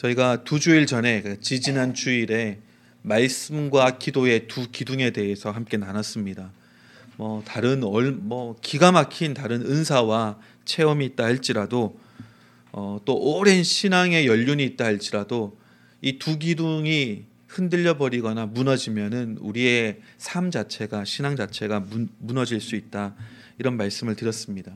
저희가 두 주일 전에 그 지지난 주일에 말씀과 기도의 두 기둥에 대해서 함께 나눴습니다. 뭐 다른 얼, 뭐 기가 막힌 다른 은사와 체험이 있다 할지라도 어, 또 오랜 신앙의 연륜이 있다 할지라도 이 두 기둥이 흔들려 버리거나 무너지면은 우리의 삶 자체가 신앙 자체가 무, 무너질 수 있다 이런 말씀을 드렸습니다.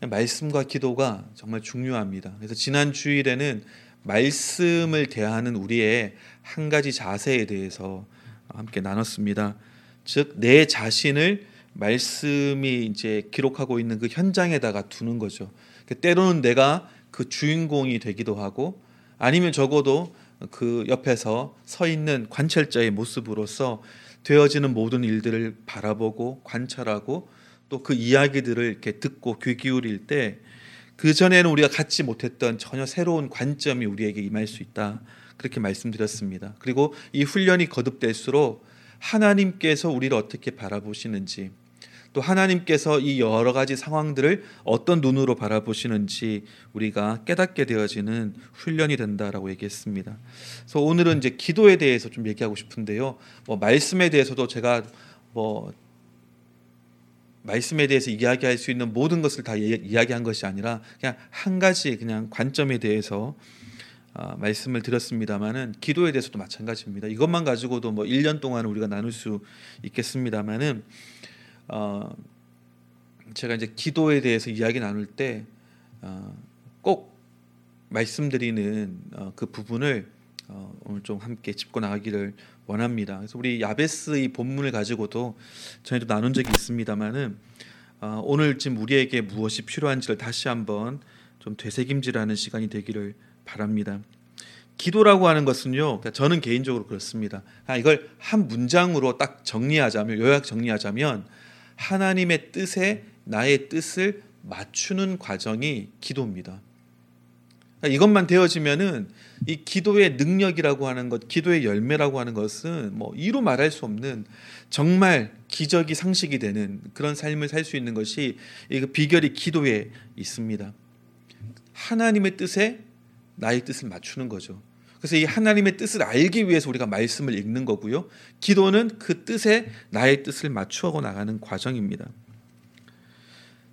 말씀과 기도가 정말 중요합니다. 그래서 지난 주일에는 말씀을 대하는 우리의 한 가지 자세에 대해서 함께 나눴습니다. 즉 내 자신을 말씀이 이제 기록하고 있는 그 현장에다가 두는 거죠. 그 때로는 내가 그 주인공이 되기도 하고 아니면 적어도 그 옆에서 서 있는 관찰자의 모습으로서 되어지는 모든 일들을 바라보고 관찰하고 또 그 이야기들을 이렇게 듣고 귀 기울일 때 그 전에는 우리가 갖지 못했던 전혀 새로운 관점이 우리에게 임할 수 있다. 그렇게 말씀드렸습니다. 그리고 이 훈련이 거듭될수록 하나님께서 우리를 어떻게 바라보시는지 또 하나님께서 이 여러 가지 상황들을 어떤 눈으로 바라보시는지 우리가 깨닫게 되어지는 훈련이 된다라고 얘기했습니다. 그래서 오늘은 이제 기도에 대해서 좀 얘기하고 싶은데요. 뭐 말씀에 대해서도 제가 뭐 말씀에 대해서 이야기할 수 있는 모든 것을 다 이야기한 것이 아니라 그냥 한 가지 그냥 관점에 대해서 어, 말씀을 드렸습니다만은 기도에 대해서도 마찬가지입니다. 이것만 가지고도 뭐 1년 동안 우리가 나눌 수 있겠습니다만은 어, 제가 이제 기도에 대해서 이야기 나눌 때꼭 어, 말씀드리는 어, 그 부분을 어, 오늘 좀 함께 짚고 나가기를 원합니다. 그래서 우리 야베스 이 본문을 가지고도 저희도 나눈 적이 있습니다만은 어, 오늘 지금 우리에게 무엇이 필요한지를 다시 한번 좀 되새김질하는 시간이 되기를 바랍니다. 기도라고 하는 것은요. 그러니까 저는 개인적으로 그렇습니다. 아, 이걸 한 문장으로 딱 정리하자면 요약 정리하자면 하나님의 뜻에 나의 뜻을 맞추는 과정이 기도입니다. 그러니까 이것만 되어지면은 이 기도의 능력이라고 하는 것, 기도의 열매라고 하는 것은 뭐 이루 말할 수 없는 정말 기적이 상식이 되는 그런 삶을 살 수 있는 것이 이그 비결이 기도에 있습니다. 하나님의 뜻에 나의 뜻을 맞추는 거죠. 그래서 이 하나님의 뜻을 알기 위해서 우리가 말씀을 읽는 거고요. 기도는 그 뜻에 나의 뜻을 맞추어 나가는 과정입니다.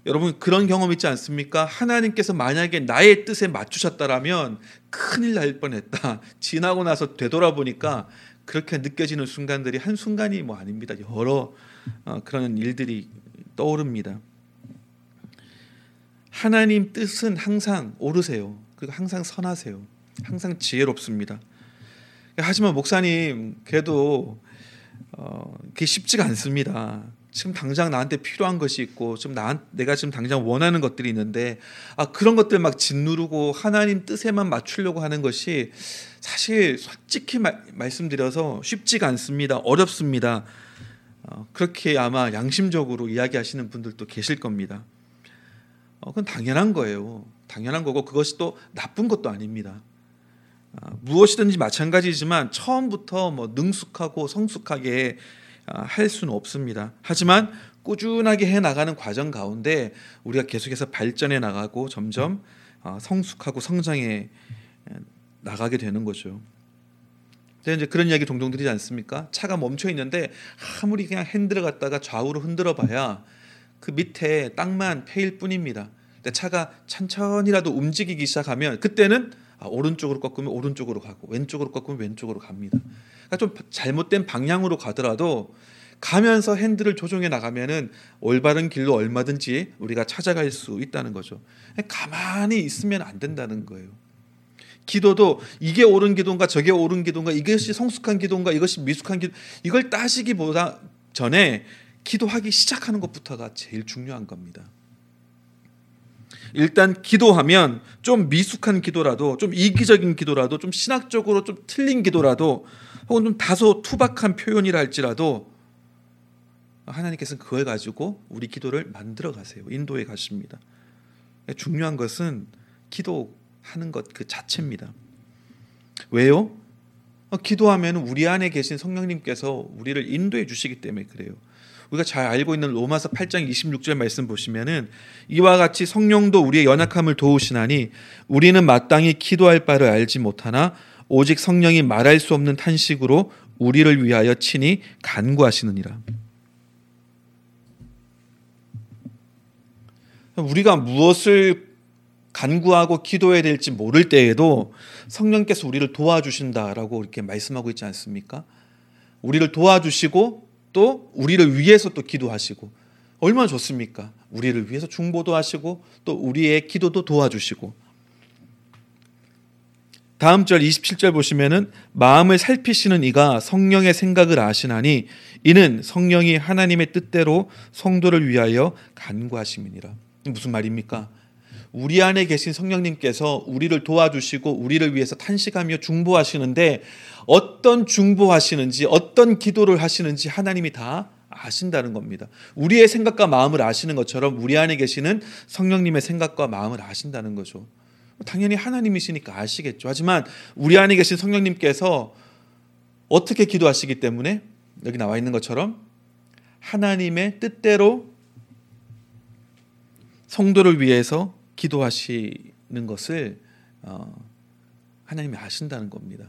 여러분 그런 경험 있지 않습니까? 하나님께서 만약에 나의 뜻에 맞추셨다라면 큰일 날 뻔했다. 지나고 나서 되돌아보니까 그렇게 느껴지는 순간들이 한 순간이 뭐 아닙니다. 여러 어, 그런 일들이 떠오릅니다. 하나님 뜻은 항상 오르세요. 그리고 항상 선하세요. 항상 지혜롭습니다. 하지만 목사님 그래도 어, 그게 쉽지가 않습니다. 지금 당장 나한테 필요한 것이 있고 좀 나, 내가 지금 당장 원하는 것들이 있는데 아 그런 것들 막 짓누르고 하나님 뜻에만 맞추려고 하는 것이 사실 솔직히 마, 말씀드려서 쉽지가 않습니다. 어렵습니다. 어, 그렇게 아마 양심적으로 이야기하시는 분들도 계실 겁니다. 어, 그건 당연한 거예요. 당연한 거고 그것이 또 나쁜 것도 아닙니다. 아, 무엇이든지 마찬가지지만 처음부터 뭐 능숙하고 성숙하게 아, 할 수는 없습니다. 하지만 꾸준하게 해 나가는 과정 가운데 우리가 계속해서 발전해 나가고 점점 어, 성숙하고 성장해 나가게 되는 거죠. 이제 그런 이야기 종종 드리지 않습니까? 차가 멈춰 있는데 아무리 그냥 핸들을 갖다가 좌우로 흔들어 봐야 그 밑에 땅만 패일 뿐입니다. 차가 천천히라도 움직이기 시작하면 그때는 아, 오른쪽으로 꺾으면 오른쪽으로 가고 왼쪽으로 꺾으면 왼쪽으로 갑니다. 그러니까 좀 잘못된 방향으로 가더라도 가면서 핸들을 조정해 나가면은 올바른 길로 얼마든지 우리가 찾아갈 수 있다는 거죠. 가만히 있으면 안 된다는 거예요. 기도도 이게 옳은 기도인가 저게 옳은 기도인가 이것이 성숙한 기도인가 이것이 미숙한 기도 이걸 따지기보다 전에 기도하기 시작하는 것부터가 제일 중요한 겁니다. 일단 기도하면 좀 미숙한 기도라도 좀 이기적인 기도라도 좀 신학적으로 좀 틀린 기도라도 혹은 좀 다소 투박한 표현이라 할지라도 하나님께서는 그걸 가지고 우리 기도를 만들어 가세요. 인도에 가십니다. 중요한 것은 기도하는 것 그 자체입니다. 왜요? 기도하면 우리 안에 계신 성령님께서 우리를 인도해 주시기 때문에 그래요. 우리가 잘 알고 있는 로마서 8장 26절 말씀 보시면은 이와 같이 성령도 우리의 연약함을 도우시나니 우리는 마땅히 기도할 바를 알지 못하나 오직 성령이 말할 수 없는 탄식으로 우리를 위하여 친히 간구하시느니라. 우리가 무엇을 간구하고 기도해야 될지 모를 때에도 성령께서 우리를 도와주신다라고 이렇게 말씀하고 있지 않습니까? 우리를 도와주시고 또 우리를 위해서 또 기도하시고 얼마나 좋습니까? 우리를 위해서 중보도 하시고 또 우리의 기도도 도와주시고 다음 절 27절 보시면은 마음을 살피시는 이가 성령의 생각을 아시나니 이는 성령이 하나님의 뜻대로 성도를 위하여 간구하심이니라. 무슨 말입니까? 우리 안에 계신 성령님께서 우리를 도와주시고 우리를 위해서 탄식하며 중보하시는데 어떤 중보하시는지 어떤 기도를 하시는지 하나님이 다 아신다는 겁니다. 우리의 생각과 마음을 아시는 것처럼 우리 안에 계시는 성령님의 생각과 마음을 아신다는 거죠. 당연히 하나님이시니까 아시겠죠. 하지만 우리 안에 계신 성령님께서 어떻게 기도하시기 때문에 여기 나와 있는 것처럼 하나님의 뜻대로 성도를 위해서 기도하시는 것을 어, 하나님이 아신다는 겁니다.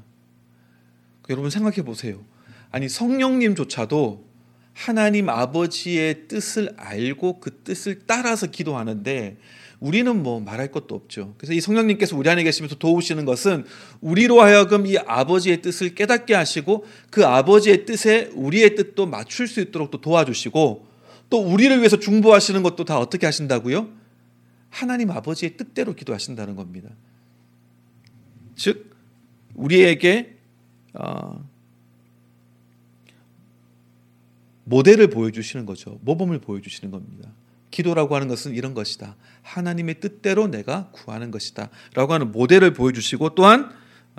여러분 생각해 보세요. 아니 성령님조차도 하나님 아버지의 뜻을 알고 그 뜻을 따라서 기도하는데 우리는 뭐 말할 것도 없죠. 그래서 이 성령님께서 우리 안에 계시면서 도우시는 것은 우리로 하여금 이 아버지의 뜻을 깨닫게 하시고 그 아버지의 뜻에 우리의 뜻도 맞출 수 있도록 또 도와주시고 또 우리를 위해서 중보하시는 것도 다 어떻게 하신다고요? 하나님 아버지의 뜻대로 기도하신다는 겁니다. 즉 우리에게 어, 모델을 보여주시는 거죠. 모범을 보여주시는 겁니다. 기도라고 하는 것은 이런 것이다. 하나님의 뜻대로 내가 구하는 것이다. 라고 하는 모델을 보여주시고 또한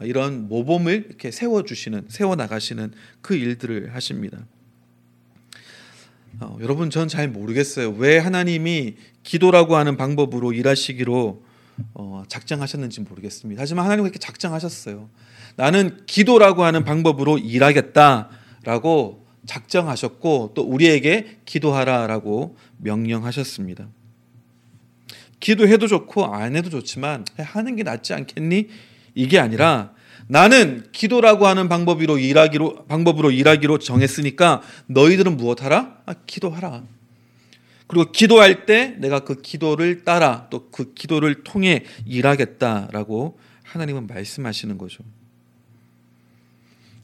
이런 모범을 이렇게 세워주시는, 세워나가시는 그 일들을 하십니다. 어, 여러분, 전 잘 모르겠어요. 왜 하나님이 기도라고 하는 방법으로 일하시기로 어, 작정하셨는지 모르겠습니다. 하지만 하나님은 그렇게 작정하셨어요. 나는 기도라고 하는 방법으로 일하겠다라고 작정하셨고 또 우리에게 기도하라라고 명령하셨습니다. 기도해도 좋고 안 해도 좋지만 하는 게 낫지 않겠니? 이게 아니라 나는 기도라고 하는 방법으로 일하기로 방법으로 일하기로 정했으니까 너희들은 무엇하라? 아, 기도하라. 그리고 기도할 때 내가 그 기도를 따라 또 그 기도를 통해 일하겠다라고 하나님은 말씀하시는 거죠.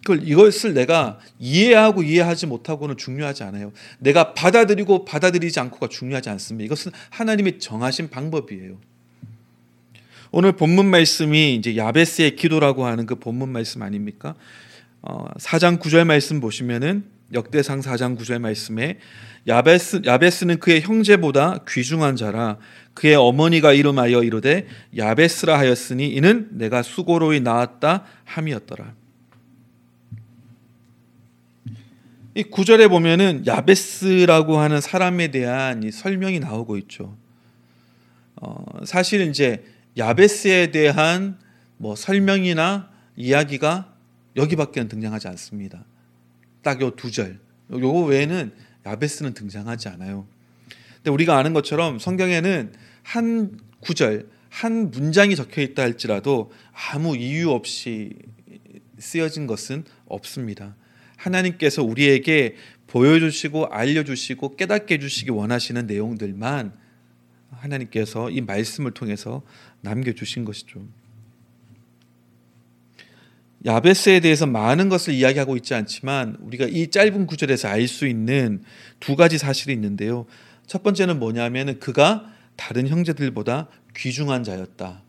그걸 이것을 내가 이해하고 이해하지 못하고는 중요하지 않아요. 내가 받아들이고 받아들이지 않고가 중요하지 않습니다. 이것은 하나님이 정하신 방법이에요. 오늘 본문 말씀이 이제 야베스의 기도라고 하는 그 본문 말씀 아닙니까? 어, 4장 9절 말씀 보시면은 역대상 4장 9절 말씀에 야베스 야베스는 그의 형제보다 귀중한 자라 그의 어머니가 이름하여 이르되 야베스라 하였으니 이는 내가 수고로이 낳았다 함이었더라. 이 구절에 보면은 야베스라고 하는 사람에 대한 이 설명이 나오고 있죠. 어, 사실 이제 야베스에 대한 뭐 설명이나 이야기가 여기밖에는 등장하지 않습니다. 딱 요 두 절. 요거 외에는 야베스는 등장하지 않아요. 근데 우리가 아는 것처럼 성경에는 한 구절, 한 문장이 적혀 있다 할지라도 아무 이유 없이 쓰여진 것은 없습니다. 하나님께서 우리에게 보여주시고 알려주시고 깨닫게 해주시기 원하시는 내용들만 하나님께서 이 말씀을 통해서 남겨주신 것이죠. 야베스에 대해서 많은 것을 이야기하고 있지 않지만 우리가 이 짧은 구절에서 알 수 있는 두 가지 사실이 있는데요. 첫 번째는 뭐냐면 그가 다른 형제들보다 귀중한 자였다.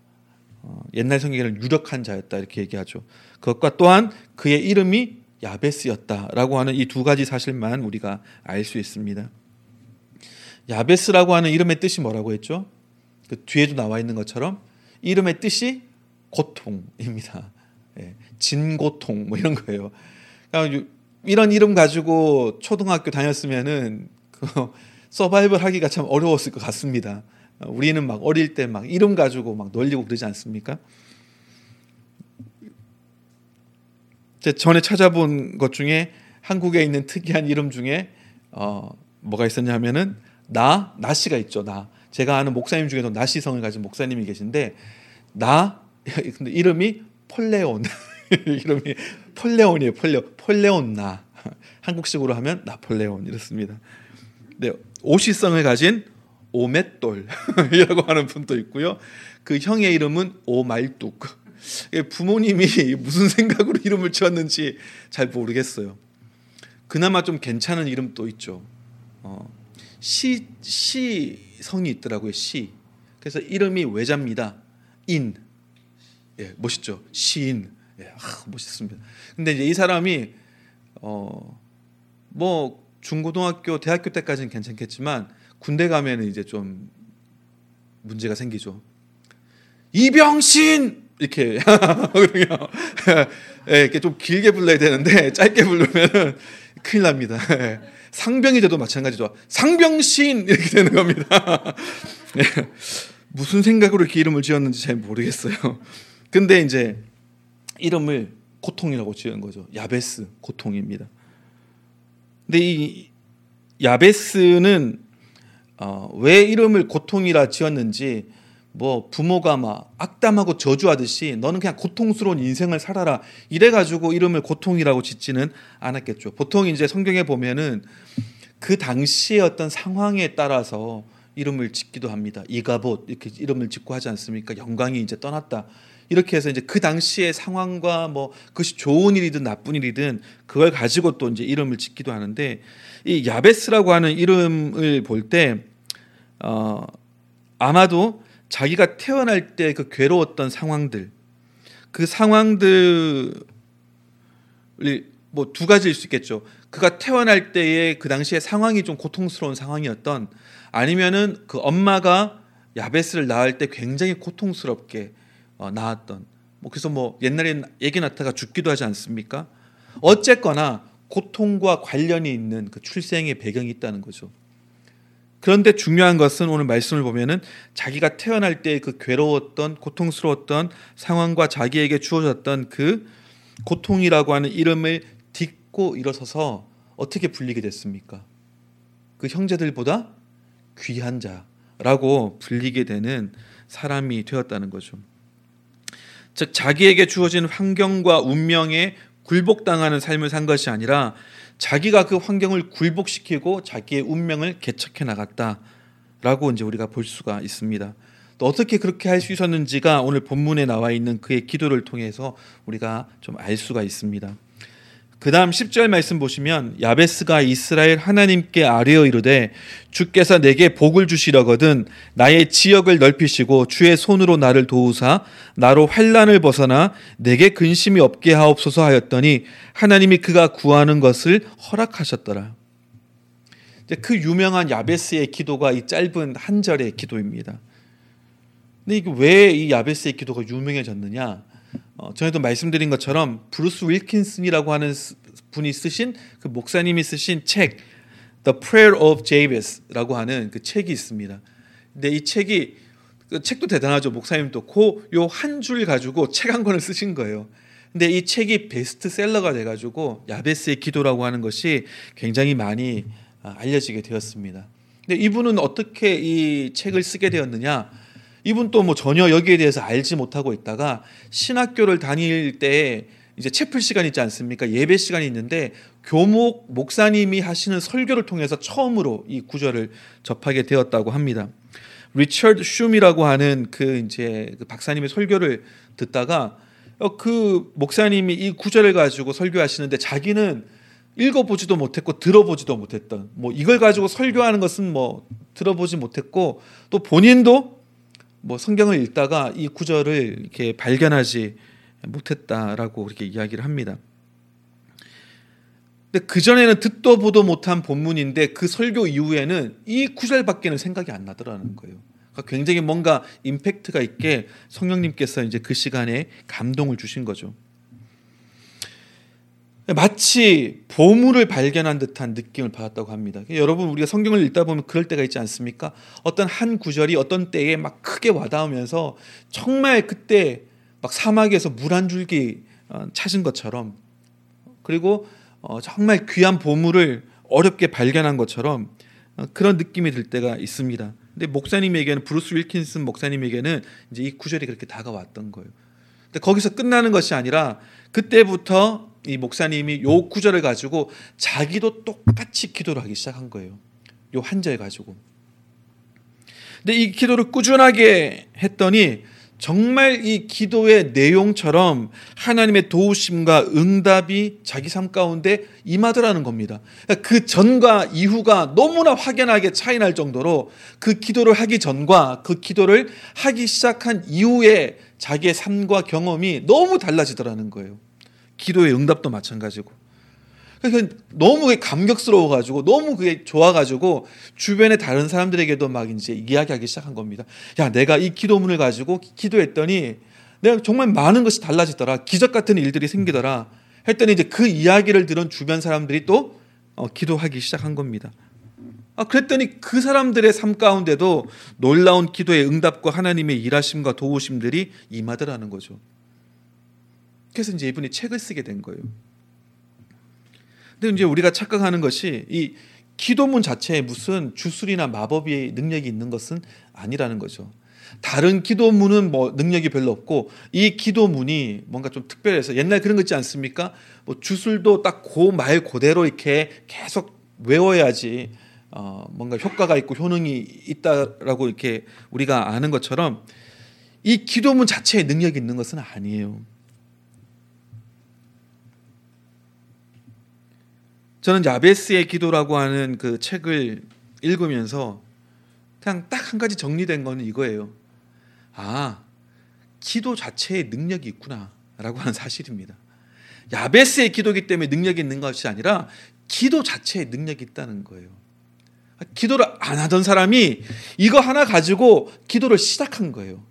어, 옛날 성경에는 유력한 자였다 이렇게 얘기하죠. 그것과 또한 그의 이름이 야베스였다라고 하는 이 두 가지 사실만 우리가 알 수 있습니다. 야베스라고 하는 이름의 뜻이 뭐라고 했죠? 그 뒤에도 나와 있는 것처럼 이름의 뜻이 고통입니다. 예, 진고통 뭐 이런 거예요. 그러니까 이런 이름 가지고 초등학교 다녔으면은 그 서바이벌 하기가 참 어려웠을 것 같습니다. 우리는 막 어릴 때 막 이름 가지고 막 놀리고 그러지 않습니까? 전에 찾아본 것 중에 한국에 있는 특이한 이름 중에 어, 뭐가 있었냐 하면은 나 나씨가 있죠. 나 제가 아는 목사님 중에도 나씨성을 가진 목사님이 계신데 나 근데 이름이 폴레온 이름이 폴레온이에요. 폴레 폴레온 나 한국식으로 하면 나폴레온 이렇습니다. 네, 오시성을 가진 오맷돌이라고 하는 분도 있고요. 그 형의 이름은 오말뚝. 부모님이 무슨 생각으로 이름을 지었는지 잘 모르겠어요. 그나마 좀 괜찮은 이름도 있죠. 어, 시, 시 성이 있더라고요. 시. 그래서 이름이 외자입니다. 인. 예, 멋있죠. 시인. 예, 아, 멋있습니다. 근데 이제 이 사람이 어, 뭐 중고등학교, 대학교 때까지는 괜찮겠지만 군대 가면 이제 좀 문제가 생기죠. 이병신 이렇게 그러요. 예, 이렇게 좀 길게 불러야 되는데 짧게 부르면 큰일 납니다. 예. 상병이 돼도 마찬가지죠. 상병신 이렇게 되는 겁니다. 예. 무슨 생각으로 이렇게 이름을 지었는지 잘 모르겠어요. 근데 이제 이름을 고통이라고 지은 거죠. 야베스 고통입니다. 근데 이 야베스는 어, 왜 이름을 고통이라 지었는지 뭐 부모가 막 악담하고 저주하듯이 너는 그냥 고통스러운 인생을 살아라 이래 가지고 이름을 고통이라고 짓지는 않았겠죠. 보통 이제 성경에 보면은 그 당시의 어떤 상황에 따라서 이름을 짓기도 합니다. 이가봇 이렇게 이름을 짓고 하지 않습니까? 영광이 이제 떠났다. 이렇게 해서 이제 그 당시의 상황과 뭐 그것이 좋은 일이든 나쁜 일이든 그걸 가지고 또 이제 이름을 짓기도 하는데 이 야베스라고 하는 이름을 볼때 어, 아마도 자기가 태어날 때 그 괴로웠던 상황들, 그 상황들이 뭐 두 가지일 수 있겠죠. 그가 태어날 때의 그 당시의 상황이 좀 고통스러운 상황이었던 아니면은 그 엄마가 야베스를 낳을 때 굉장히 고통스럽게 어, 낳았던 뭐 그래서 뭐 옛날에 낳다가 죽기도 하지 않습니까? 어쨌거나 고통과 관련이 있는 그 출생의 배경이 있다는 거죠. 그런데 중요한 것은 오늘 말씀을 보면은 자기가 태어날 때 그 괴로웠던 고통스러웠던 상황과 자기에게 주어졌던 그 고통이라고 하는 이름을 딛고 일어서서 어떻게 불리게 됐습니까? 그 형제들보다 귀한 자라고 불리게 되는 사람이 되었다는 거죠. 즉 자기에게 주어진 환경과 운명에 굴복당하는 삶을 산 것이 아니라 자기가 그 환경을 굴복시키고 자기의 운명을 개척해 나갔다라고 이제 우리가 볼 수가 있습니다. 또 어떻게 그렇게 할 수 있었는지가 오늘 본문에 나와 있는 그의 기도를 통해서 우리가 좀 알 수가 있습니다. 그 다음 10절 말씀 보시면 야베스가 이스라엘 하나님께 아뢰어 이르되 주께서 내게 복을 주시려거든 나의 지역을 넓히시고 주의 손으로 나를 도우사 나로 환란을 벗어나 내게 근심이 없게 하옵소서 하였더니 하나님이 그가 구하는 것을 허락하셨더라. 그 유명한 야베스의 기도가 이 짧은 한 절의 기도입니다. 근데 이게 왜 이 야베스의 기도가 유명해졌느냐? 어, 전에도 말씀드린 것처럼 브루스 윌킨슨이라고 하는 분이 쓰신 그 목사님이 쓰신 책 The Prayer of Jabez라고 하는 그 책이 있습니다. 근데 이 책이 그 책도 대단하죠. 목사님도 그요한 줄 가지고 책 한 권을 쓰신 거예요. 근데 이 책이 베스트셀러가 돼 가지고 야베스의 기도라고 하는 것이 굉장히 많이 아, 알려지게 되었습니다. 근데 이분은 어떻게 이 책을 쓰게 되었느냐? 이분 또 뭐 전혀 여기에 대해서 알지 못하고 있다가 신학교를 다닐 때 이제 채플 시간 있지 않습니까? 예배 시간이 있는데 교목 목사님이 하시는 설교를 통해서 처음으로 이 구절을 접하게 되었다고 합니다. 리처드 shum이라고 하는 그 이제 그 박사님의 설교를 듣다가 어, 그 목사님이 이 구절을 가지고 설교하시는데 자기는 읽어보지도 못했고 들어보지도 못했던 뭐 이걸 가지고 설교하는 것은 뭐 들어보지 못했고 또 본인도 뭐 성경을 읽다가 이 구절을 이렇게 발견하지 못했다라고 그렇게 이야기를 합니다. 근데 그 전에는 듣도 보도 못한 본문인데 그 설교 이후에는 이 구절밖에는 생각이 안 나더라는 거예요. 그러니까 굉장히 뭔가 임팩트가 있게 성령님께서 이제 그 시간에 감동을 주신 거죠. 마치 보물을 발견한 듯한 느낌을 받았다고 합니다. 여러분 우리가 성경을 읽다 보면 그럴 때가 있지 않습니까? 어떤 한 구절이 어떤 때에 막 크게 와닿으면서 정말 그때 막 사막에서 물 한 줄기 어, 찾은 것처럼 그리고 어, 정말 귀한 보물을 어렵게 발견한 것처럼 어, 그런 느낌이 들 때가 있습니다. 근데 목사님에게는 브루스 윌킨슨 목사님에게는 이제 이 구절이 그렇게 다가왔던 거예요. 근데 거기서 끝나는 것이 아니라 그때부터 이 목사님이 요 구절을 가지고 자기도 똑같이 기도를 하기 시작한 거예요. 요 한 절 가지고. 근데 이 기도를 꾸준하게 했더니 정말 이 기도의 내용처럼 하나님의 도우심과 응답이 자기 삶 가운데 임하더라는 겁니다. 그 전과 이후가 너무나 확연하게 차이 날 정도로 그 기도를 하기 전과 그 기도를 하기 시작한 이후에 자기의 삶과 경험이 너무 달라지더라는 거예요. 기도의 응답도 마찬가지고. 그러니까 너무 감격스러워 가지고 너무 그게 좋아 가지고 주변의 다른 사람들에게도 막 이제 이야기하기 시작한 겁니다. 야, 내가 이 기도문을 가지고 기도했더니 내가 정말 많은 것이 달라지더라. 기적 같은 일들이 생기더라. 했더니 이제 그 이야기를 들은 주변 사람들이 또 어, 기도하기 시작한 겁니다. 아, 그랬더니 그 사람들의 삶 가운데도 놀라운 기도의 응답과 하나님의 일하심과 도우심들이 임하더라는 거죠. 그래서 이제 이분이 책을 쓰게 된 거예요. 근데 이제 우리가 착각하는 것이 이 기도문 자체에 무슨 주술이나 마법의 능력이 있는 것은 아니라는 거죠. 다른 기도문은 뭐 능력이 별로 없고 이 기도문이 뭔가 좀 특별해서 옛날 그런 거 있지 않습니까? 뭐 주술도 딱그말 그대로 이렇게 계속 외워야지 어 뭔가 효과가 있고 효능이 있다라고 이렇게 우리가 아는 것처럼 이 기도문 자체에 능력이 있는 것은 아니에요. 저는 야베스의 기도라고 하는 그 책을 읽으면서 그냥 딱 한 가지 정리된 거는 이거예요. 아, 기도 자체에 능력이 있구나라고 하는 사실입니다. 야베스의 기도기 때문에 능력이 있는 것이 아니라 기도 자체에 능력이 있다는 거예요. 기도를 안 하던 사람이 이거 하나 가지고 기도를 시작한 거예요.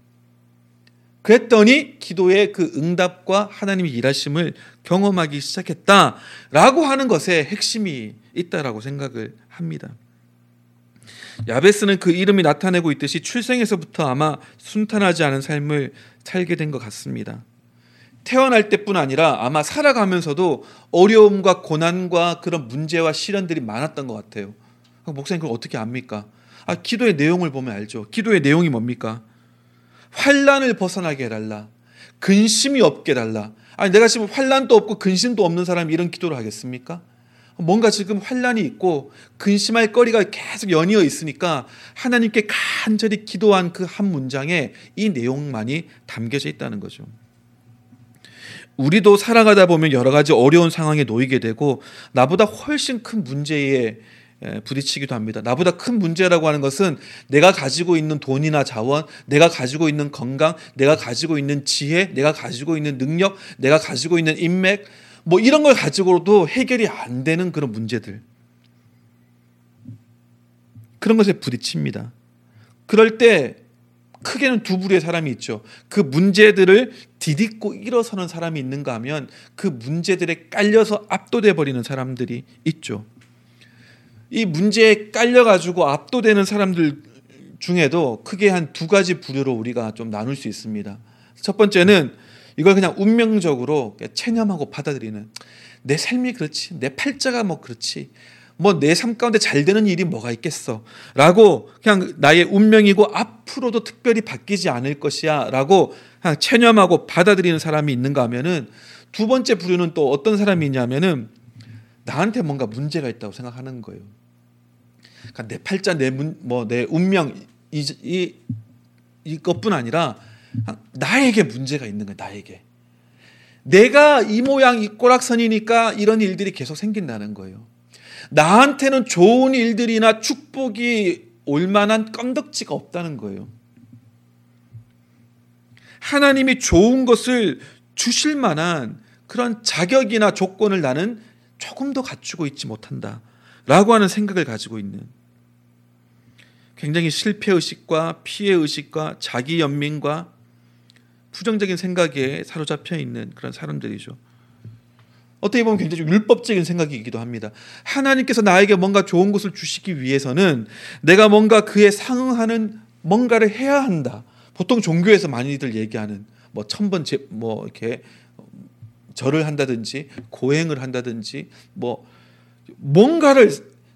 그랬더니 기도의 그 응답과 하나님의 일하심을 경험하기 시작했다라고 하는 것에 핵심이 있다라고 생각을 합니다. 야베스는 그 이름이 나타내고 있듯이 출생에서부터 아마 순탄하지 않은 삶을 살게 된 것 같습니다. 태어날 때뿐 아니라 아마 살아가면서도 어려움과 고난과 그런 문제와 시련들이 많았던 것 같아요. 목사님 그걸 어떻게 압니까? 아, 기도의 내용을 보면 알죠. 기도의 내용이 뭡니까? 환란을 벗어나게 해달라. 근심이 없게 해달라. 아니 내가 지금 환란도 없고 근심도 없는 사람이 이런 기도를 하겠습니까? 뭔가 지금 환란이 있고 근심할 거리가 계속 연이어 있으니까 하나님께 간절히 기도한 그 한 문장에 이 내용만이 담겨져 있다는 거죠. 우리도 살아가다 보면 여러 가지 어려운 상황에 놓이게 되고 나보다 훨씬 큰 문제에 부딪히기도 합니다. 나보다 큰 문제라고 하는 것은 내가 가지고 있는 돈이나 자원, 내가 가지고 있는 건강, 내가 가지고 있는 지혜, 내가 가지고 있는 능력, 내가 가지고 있는 인맥, 뭐 이런 걸 가지고도 해결이 안 되는 그런 문제들. 그런 것에 부딪힙니다. 그럴 때 크게는 두 부류의 사람이 있죠. 그 문제들을 디딛고 일어서는 사람이 있는가 하면 그 문제들에 깔려서 압도돼 버리는 사람들이 있죠. 이 문제에 깔려가지고 압도되는 사람들 중에도 크게 한 두 가지 부류로 우리가 좀 나눌 수 있습니다. 첫 번째는 이걸 그냥 운명적으로 체념하고 받아들이는 내 삶이 그렇지, 내 팔자가 뭐 그렇지, 뭐 내 삶 가운데 잘 되는 일이 뭐가 있겠어. 라고 그냥 나의 운명이고 앞으로도 특별히 바뀌지 않을 것이야. 라고 그냥 체념하고 받아들이는 사람이 있는가 하면은 두 번째 부류는 또 어떤 사람이 있냐면은 나한테 뭔가 문제가 있다고 생각하는 거예요. 그러니까 내 팔자 내뭐내 운명 이, 이 이것뿐 아니라 나에게 문제가 있는 거야 나에게. 내가 이 모양 이 꼬락선이니까 이런 일들이 계속 생긴다는 거예요. 나한테는 좋은 일들이나 축복이 올 만한 건덕지가 없다는 거예요. 하나님이 좋은 것을 주실 만한 그런 자격이나 조건을 나는 조금 더 갖추고 있지 못한다 라고 하는 생각을 가지고 있는 굉장히 실패의식과 피해의식과 자기 연민과 부정적인 생각에 사로잡혀 있는 그런 사람들이죠. 어떻게 보면 굉장히 율법적인 생각이기도 합니다. 하나님께서 나에게 뭔가 좋은 것을 주시기 위해서는 내가 뭔가 그에 상응하는 뭔가를 해야 한다. 보통 종교에서 많이들 얘기하는 뭐 천번 제, 뭐 이렇게 절을 한다든지 고행을 한다든지 뭐 뭔가를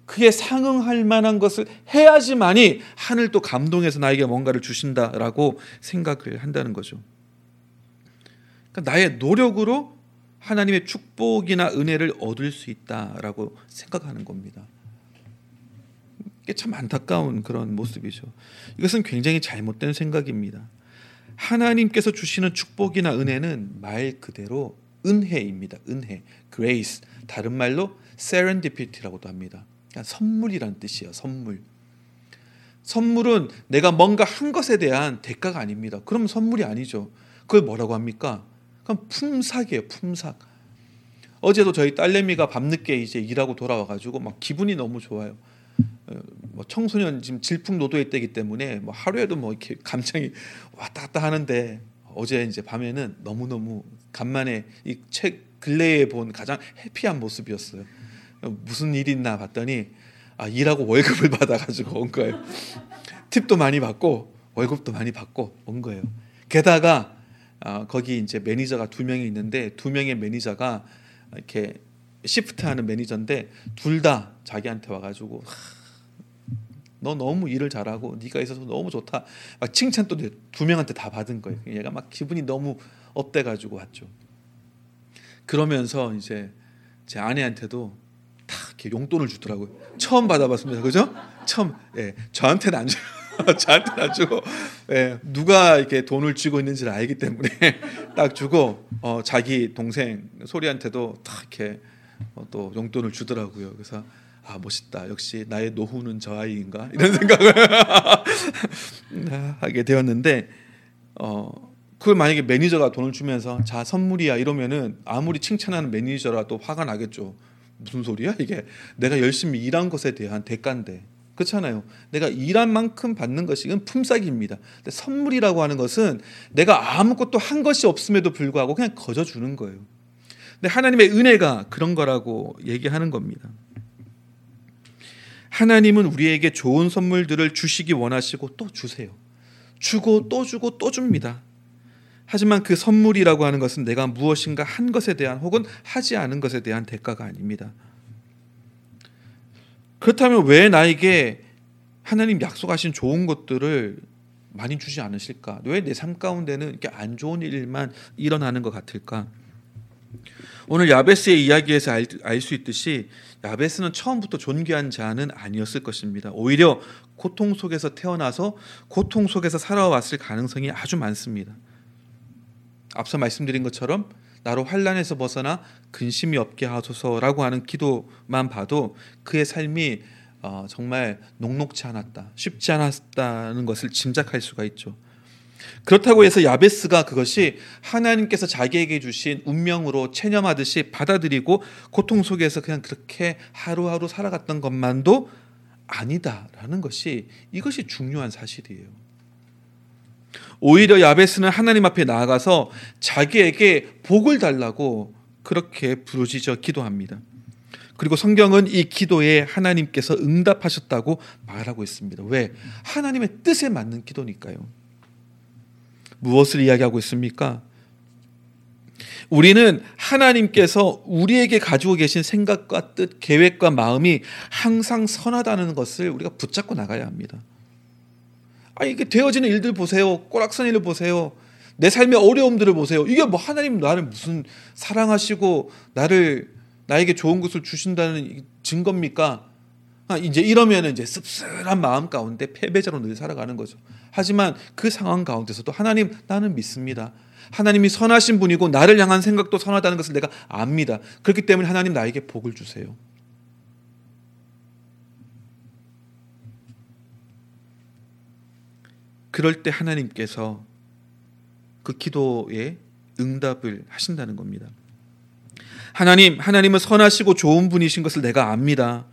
그에 상응할 만한 것을 해야지만이 하늘도 감동해서 나에게 뭔가를 주신다라고 생각을 한다는 거죠. 그러니까 나의 노력으로 하나님의 축복이나 은혜를 얻을 수 있다라고 생각하는 겁니다. 이게 참 안타까운 그런 모습이죠. 이것은 굉장히 잘못된 생각입니다. 하나님께서 주시는 축복이나 은혜는 말 그대로 은혜입니다. 은혜, grace. 다른 말로 serendipity라고도 합니다. 그러니까 선물이란 뜻이에요. 선물. 선물은 내가 뭔가 한 것에 대한 대가가 아닙니다. 그럼 선물이 아니죠. 그걸 뭐라고 합니까? 그럼 품삯이에요. 품삯. 어제도 저희 딸내미가 밤늦게 이제 일하고 돌아와 가지고 막 기분이 너무 좋아요. 어, 뭐 청소년 지금 질풍노도의 때이기 때문에 뭐 하루에도 뭐 이렇게 감정이 왔다 갔다 하는데 어제 이제 밤에는 너무 너무 간만에 이 책 근래에 본 가장 해피한 모습이었어요. 무슨 일이 있나 봤더니 아 일하고 월급을 받아가지고 온 거예요. 팁도 많이 받고 월급도 많이 받고 온 거예요. 게다가 아, 거기 이제 매니저가 두 명이 있는데 두 명의 매니저가 이렇게 shift하는 매니저인데 둘 다 자기한테 와가지고 너 너무 일을 잘하고 네가 있어서 너무 좋다. 막 칭찬 또 두 명한테 다 받은 거예요. 얘가 막 기분이 너무 up돼 가지고 왔죠. 그러면서 이제 제 아내한테도 다 용돈을 주더라고요. 처음 받아봤습니다. 그죠? 처음. 예, 저한테는 안 줘요. 저한테는 안 주고 예, 누가 이렇게 돈을 쥐고 있는지를 알기 때문에 딱 주고 어, 자기 동생 소리한테도 딱 이렇게 어, 또 용돈을 주더라고요. 그래서 아 멋있다. 역시 나의 노후는 저 아이인가 이런 생각을 하게 되었는데 어 그걸 만약에 매니저가 돈을 주면서 자 선물이야 이러면은 아무리 칭찬하는 매니저라도 화가 나겠죠. 무슨 소리야 이게 내가 열심히 일한 것에 대한 대가인데 그렇잖아요. 내가 일한 만큼 받는 것이 은 품삯입니다. 근데 선물이라고 하는 것은 내가 아무것도 한 것이 없음에도 불구하고 그냥 거저 주는 거예요. 근데 하나님의 은혜가 그런 거라고 얘기하는 겁니다. 하나님은 우리에게 좋은 선물들을 주시기 원하시고 또 주세요. 주고 또 주고 또 줍니다. 하지만 그 선물이라고 하는 것은 내가 무엇인가 한 것에 대한 혹은 하지 않은 것에 대한 대가가 아닙니다. 그렇다면 왜 나에게 하나님 약속하신 좋은 것들을 많이 주지 않으실까? 왜 내 삶 가운데는 이렇게 안 좋은 일만 일어나는 것 같을까? 오늘 야베스의 이야기에서 알 수 있듯이 야베스는 처음부터 존귀한 자는 아니었을 것입니다. 오히려 고통 속에서 태어나서 고통 속에서 살아왔을 가능성이 아주 많습니다. 앞서 말씀드린 것처럼 나로 환란에서 벗어나 근심이 없게 하소서라고 하는 기도만 봐도 그의 삶이 어, 정말 녹록치 않았다, 쉽지 않았다는 것을 짐작할 수가 있죠. 그렇다고 해서 야베스가 그것이 하나님께서 자기에게 주신 운명으로 체념하듯이 받아들이고 고통 속에서 그냥 그렇게 하루하루 살아갔던 것만도 아니다라는 것이 이것이 중요한 사실이에요. 오히려 야베스는 하나님 앞에 나아가서 자기에게 복을 달라고 그렇게 부르짖어 기도합니다. 그리고 성경은 이 기도에 하나님께서 응답하셨다고 말하고 있습니다. 왜? 하나님의 뜻에 맞는 기도니까요. 무엇을 이야기하고 있습니까? 우리는 하나님께서 우리에게 가지고 계신 생각과 뜻, 계획과 마음이 항상 선하다는 것을 우리가 붙잡고 나가야 합니다. 아 이게 되어지는 일들 보세요. 꼬락선 일을 보세요. 내 삶의 어려움들을 보세요. 이게 뭐 하나님 나를 무슨 사랑하시고 나를 나에게 좋은 것을 주신다는 증거입니까? 아, 이제 이러면 이제 씁쓸한 마음 가운데 패배자로 늘 살아가는 거죠. 하지만 그 상황 가운데서도 하나님 나는 믿습니다. 하나님이 선하신 분이고 나를 향한 생각도 선하다는 것을 내가 압니다. 그렇기 때문에 하나님 나에게 복을 주세요. 그럴 때 하나님께서 그 기도에 응답을 하신다는 겁니다. 하나님, 하나님은 선하시고 좋은 분이신 것을 내가 압니다.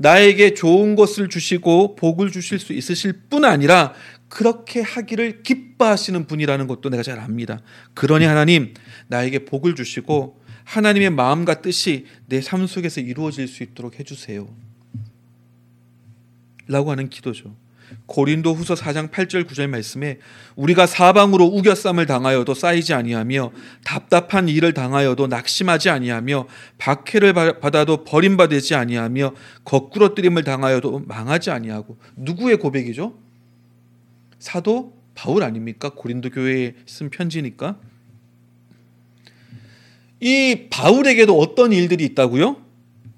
나에게 좋은 것을 주시고 복을 주실 수 있으실 뿐 아니라 그렇게 하기를 기뻐하시는 분이라는 것도 내가 잘 압니다. 그러니 하나님, 나에게 복을 주시고 하나님의 마음과 뜻이 내 삶 속에서 이루어질 수 있도록 해주세요. 라고 하는 기도죠. 고린도 후서 4장 8절 9절 말씀에 우리가 사방으로 우겨쌈을 당하여도 쌓이지 아니하며 답답한 일을 당하여도 낙심하지 아니하며 박해를 받아도 버림받지 아니하며 거꾸로 뜨림을 당하여도 망하지 아니하고 누구의 고백이죠? 사도 바울 아닙니까? 고린도 교회에 쓴 편지니까. 이 바울에게도 어떤 일들이 있다고요?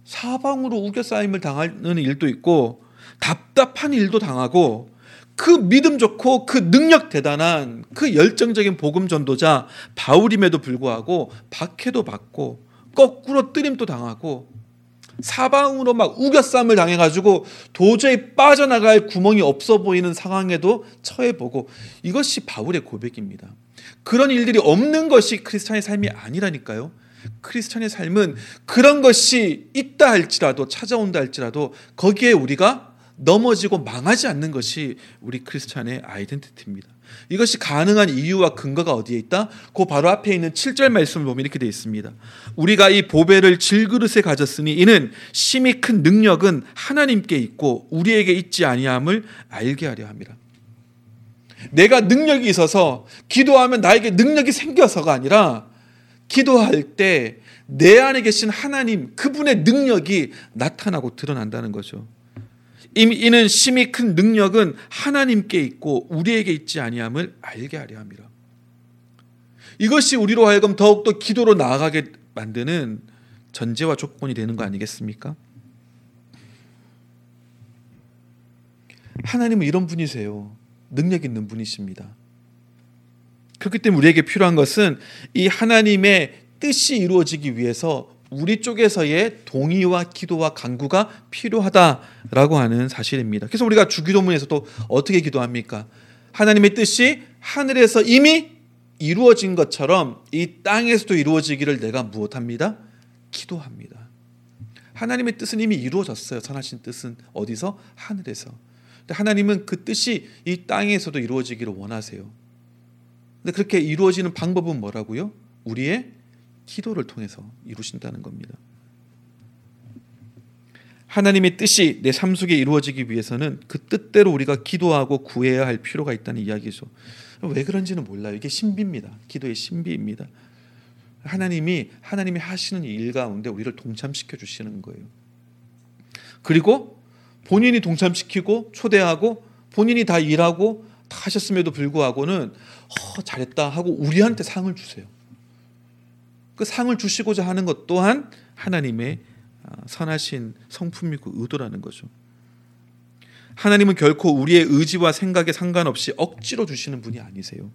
사방으로 우겨싸임을 당하는 일도 있고 답답한 일도 당하고 그 믿음 좋고 그 능력 대단한 그 열정적인 복음 전도자 바울임에도 불구하고 박해도 받고 거꾸로 뜨림도 당하고 사방으로 막 우겨쌈을 당해가지고 도저히 빠져나갈 구멍이 없어 보이는 상황에도 처해보고 이것이 바울의 고백입니다. 그런 일들이 없는 것이 크리스찬의 삶이 아니라니까요. 크리스찬의 삶은 그런 것이 있다 할지라도 찾아온다 할지라도 거기에 우리가 넘어지고 망하지 않는 것이 우리 크리스찬의 아이덴티티입니다. 이것이 가능한 이유와 근거가 어디에 있다? 그 바로 앞에 있는 7절 말씀을 보면 이렇게 되어 있습니다. 우리가 이 보배를 질그릇에 가졌으니 이는 심히 큰 능력은 하나님께 있고 우리에게 있지 아니함을 알게 하려 함이라. 내가 능력이 있어서 기도하면 나에게 능력이 생겨서가 아니라 기도할 때 내 안에 계신 하나님 그분의 능력이 나타나고 드러난다는 거죠. 이는 심히 큰 능력은 하나님께 있고 우리에게 있지 아니함을 알게 하려 함이라. 이것이 우리로 하여금 더욱더 기도로 나아가게 만드는 전제와 조건이 되는 거 아니겠습니까? 하나님은 이런 분이세요. 능력 있는 분이십니다. 그렇기 때문에 우리에게 필요한 것은 이 하나님의 뜻이 이루어지기 위해서 우리 쪽에서의 동의와 기도와 간구가 필요하다라고 하는 사실입니다. 그래서 우리가 주기도문에서도 어떻게 기도합니까? 하나님의 뜻이 하늘에서 이미 이루어진 것처럼 이 땅에서도 이루어지기를 내가 무엇합니다? 기도합니다. 하나님의 뜻은 이미 이루어졌어요. 선하신 뜻은 어디서? 하늘에서. 하나님은 그 뜻이 이 땅에서도 이루어지기를 원하세요. 근데 그렇게 이루어지는 방법은 뭐라고요? 우리의 기도를 통해서 이루신다는 겁니다. 하나님의 뜻이 내 삶 속에 이루어지기 위해서는 그 뜻대로 우리가 기도하고 구해야 할 필요가 있다는 이야기죠. 왜 그런지는 몰라요. 이게 신비입니다. 기도의 신비입니다. 하나님이 하나님이 하시는 일 가운데 우리를 동참시켜 주시는 거예요. 그리고 본인이 동참시키고 초대하고 본인이 다 일하고 다 하셨음에도 불구하고는 어, 잘했다 하고 우리한테 상을 주세요. 그 상을 주시고자 하는 것 또한 하나님의 아, 선하신 성품이고 의도라는 거죠. 하나님은 결코 우리의 의지와 생각에 상관없이 억지로 주시는 분이 아니세요.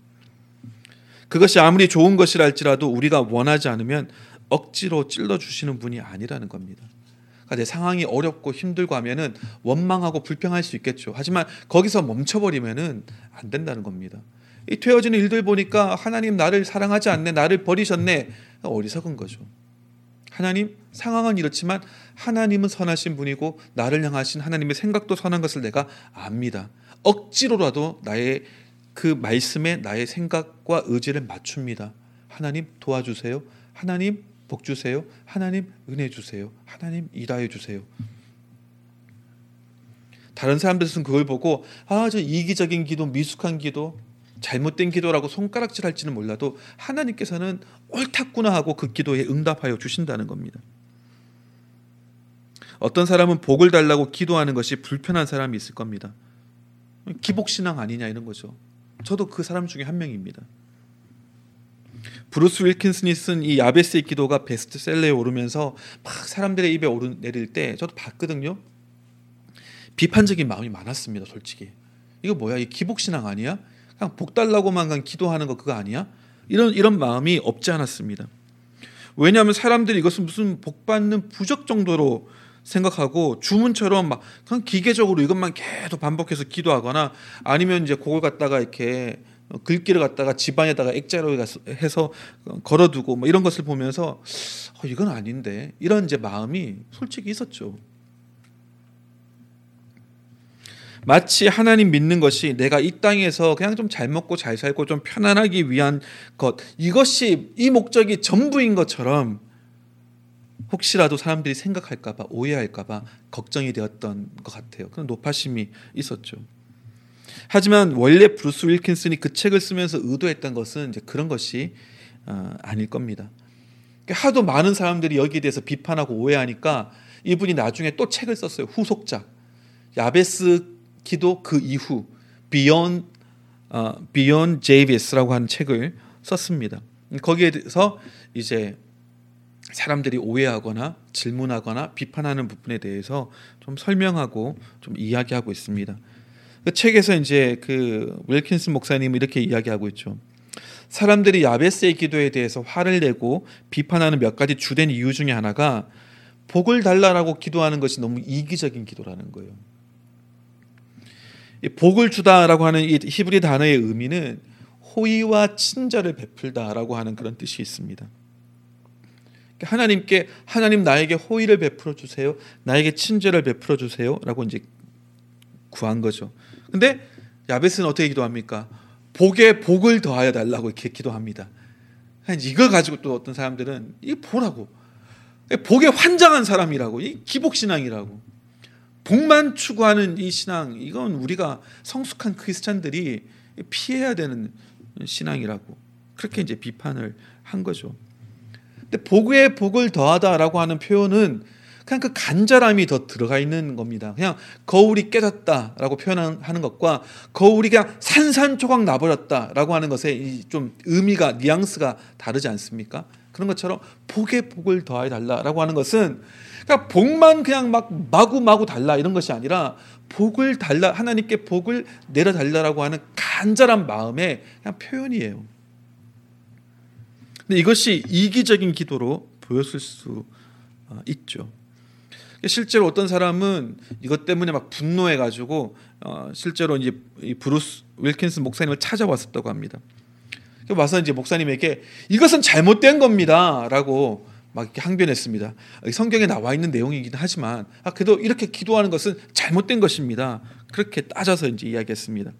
그것이 아무리 좋은 것이라 할지라도 우리가 원하지 않으면 억지로 찔러 주시는 분이 아니라는 겁니다. 그러니까 내 상황이 어렵고 힘들고 하면은 원망하고 불평할 수 있겠죠. 하지만 거기서 멈춰버리면은 안 된다는 겁니다. 이 되어지는 일들 보니까 하나님 나를 사랑하지 않네, 나를 버리셨네, 어리석은 거죠. 하나님 상황은 이렇지만 하나님은 선하신 분이고 나를 향하신 하나님의 생각도 선한 것을 내가 압니다. 억지로라도 나의 그 말씀에 나의 생각과 의지를 맞춥니다. 하나님 도와주세요. 하나님 복 주세요. 하나님 은혜 주세요. 하나님 일하여 주세요. 다른 사람들은 그걸 보고 아 저 이기적인 기도, 미숙한 기도, 잘못된 기도라고 손가락질할지는 몰라도 하나님께서는 옳았구나 하고 그 기도에 응답하여 주신다는 겁니다. 어떤 사람은 복을 달라고 기도하는 것이 불편한 사람이 있을 겁니다. 기복신앙 아니냐 이런 거죠. 저도 그 사람 중에 한 명입니다. 브루스 윌킨슨이 쓴 이 야베스의 기도가 베스트셀러에 오르면서 막 사람들의 입에 오르 내릴 때 저도 봤거든요. 비판적인 마음이 많았습니다, 솔직히. 이거 뭐야? 이 기복신앙 아니야? 그냥 복 달라고만 기도하는 거 그거 아니야? 이런 이런 마음이 없지 않았습니다. 왜냐하면 사람들이 이것은 무슨 복 받는 부적 정도로 생각하고 주문처럼 막 그냥 기계적으로 이것만 계속 반복해서 기도하거나 아니면 이제 그걸 갖다가 이렇게 글귀를 갖다가 집안에다가 액자로 해서 걸어두고 뭐 이런 것을 보면서 어, 이건 아닌데 이런 이제 마음이 솔직히 있었죠. 마치 하나님 믿는 것이 내가 이 땅에서 그냥 좀 잘 먹고 잘 살고 좀 편안하기 위한 것 이것이 이 목적이 전부인 것처럼 혹시라도 사람들이 생각할까봐 오해할까봐 걱정이 되었던 것 같아요. 그런 노파심이 있었죠. 하지만 원래 브루스 윌킨슨이 그 책을 쓰면서 의도했던 것은 이제 그런 것이 어, 아닐 겁니다. 그러니까 하도 많은 사람들이 여기에 대해서 비판하고 오해하니까 이분이 나중에 또 책을 썼어요. 후속작. 야베스 기도 그 이후 Beyond 어, Beyond Jabez라고 하는 책을 썼습니다. 거기에 대해서 이제 사람들이 오해하거나 질문하거나 비판하는 부분에 대해서 좀 설명하고 좀 이야기하고 있습니다. 그 책에서 이제 그 윌킨슨 목사님 이렇게 이야기하고 있죠. 사람들이 야베스의 기도에 대해서 화를 내고 비판하는 몇 가지 주된 이유 중에 하나가 복을 달라라고 기도하는 것이 너무 이기적인 기도라는 거예요. 복을 주다라고 하는 이 히브리 단어의 의미는 호의와 친절을 베풀다라고 하는 그런 뜻이 있습니다. 그러니까 하나님께 하나님 나에게 호의를 베풀어 주세요. 나에게 친절을 베풀어 주세요라고 이제 구한 거죠. 근데 야베스는 어떻게 기도합니까? 복에 복을 더하여 달라고 이렇게 기도합니다. 이걸 가지고 또 어떤 사람들은 이 보라고 복에 환장한 사람이라고 이 기복 신앙이라고 복만 추구하는 이 신앙 이건 우리가 성숙한 크리스찬들이 피해야 되는 신앙이라고 그렇게 이제 비판을 한 거죠. 근데 복에 복을 더하다라고 하는 표현은 그냥 그 간절함이 더 들어가 있는 겁니다. 그냥 거울이 깨졌다라고 표현하는 것과 거울이 그냥 산산조각 나버렸다라고 하는 것에 좀 의미가 뉘앙스가 다르지 않습니까? 그런 것처럼 복에 복을 더해 달라라고 하는 것은 그러니까 복만 그냥 막 마구 마구 달라 이런 것이 아니라 복을 달라 하나님께 복을 내려 달라라고 하는 간절한 마음의 그냥 표현이에요. 근데 이것이 이기적인 기도로 보였을 수 어, 있죠. 실제로 어떤 사람은 이것 때문에 막 분노해 가지고 어, 실제로 이제 이 브루스 윌킨슨 목사님을 찾아왔었다고 합니다. 와서 이제 목사님에게 이것은 잘못된 겁니다라고 막 이렇게 항변했습니다. 성경에 나와 있는 내용이긴 하지만 아, 그래도 이렇게 기도하는 것은 잘못된 것입니다. 그렇게 따져서 이제 이야기했습니다.